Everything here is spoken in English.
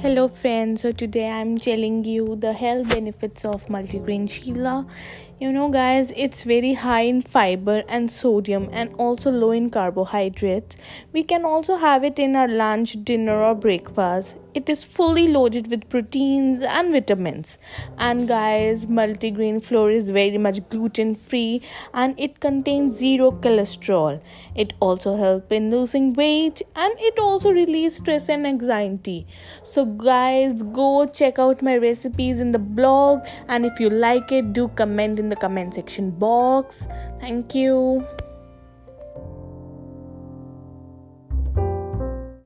Hello, friends. So, today I'm telling you the health benefits of multigrain chilla you know guys it's very high in fiber and sodium and also low in carbohydrates. We can also have it in our lunch dinner or breakfast. It is fully loaded with proteins and vitamins. And guys multigrain flour is very much gluten free and it contains zero cholesterol. It also helps in losing weight and it also relieves stress and anxiety. So guys go check out my recipes in the blog and if you like it do comment in the comment section box. Thank you.